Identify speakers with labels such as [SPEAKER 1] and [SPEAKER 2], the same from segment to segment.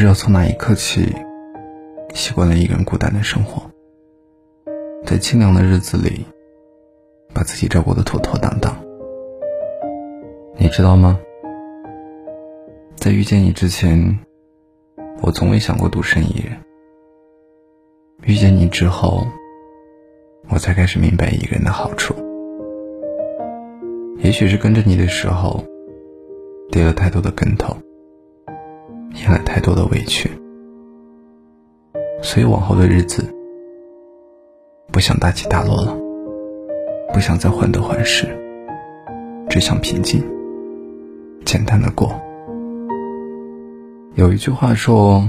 [SPEAKER 1] 知道从哪一刻起，习惯了一个人孤单的生活，在清凉的日子里，把自己照顾得妥妥当当。你知道吗？在遇见你之前，我从未想过独身一人。遇见你之后，我才开始明白一个人的好处。也许是跟着你的时候，跌了太多的跟头，了太多的委屈，所以往后的日子，不想大起大落了，不想再患得患失，只想平静、简单的过。有一句话说：“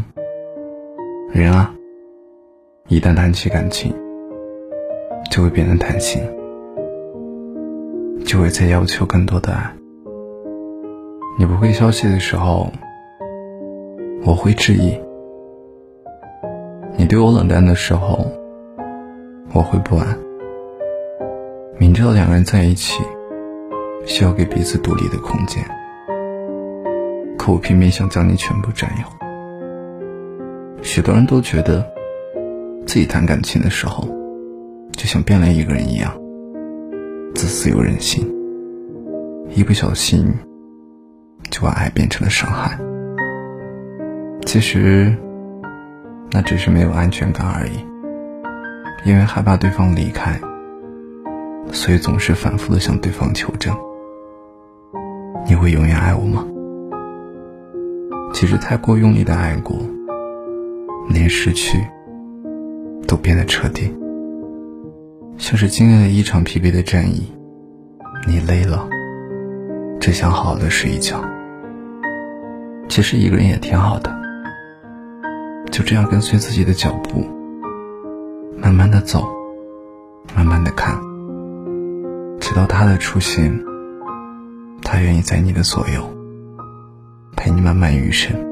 [SPEAKER 1] 人啊，一旦谈起感情，就会变得贪心。”就会再要求更多的爱。你不回消息的时候，我会质疑；你对我冷淡的时候，我会不安。明知道两个人在一起需要给彼此独立的空间，可我偏偏想将你全部占有。许多人都觉得，自己谈感情的时候，就像变了一个人一样。自私又任性，一不小心就把爱变成了伤害。其实，那只是没有安全感而已。因为害怕对方离开，所以总是反复的向对方求证：“你会永远爱我吗？”其实太过用力的爱过，连失去都变得彻底。像是经历了一场疲惫的战役，你累了，只想好好的睡一觉。其实一个人也挺好的，就这样跟随自己的脚步，慢慢的走，慢慢的看，直到他的出现，他愿意在你的左右，陪你慢慢余生。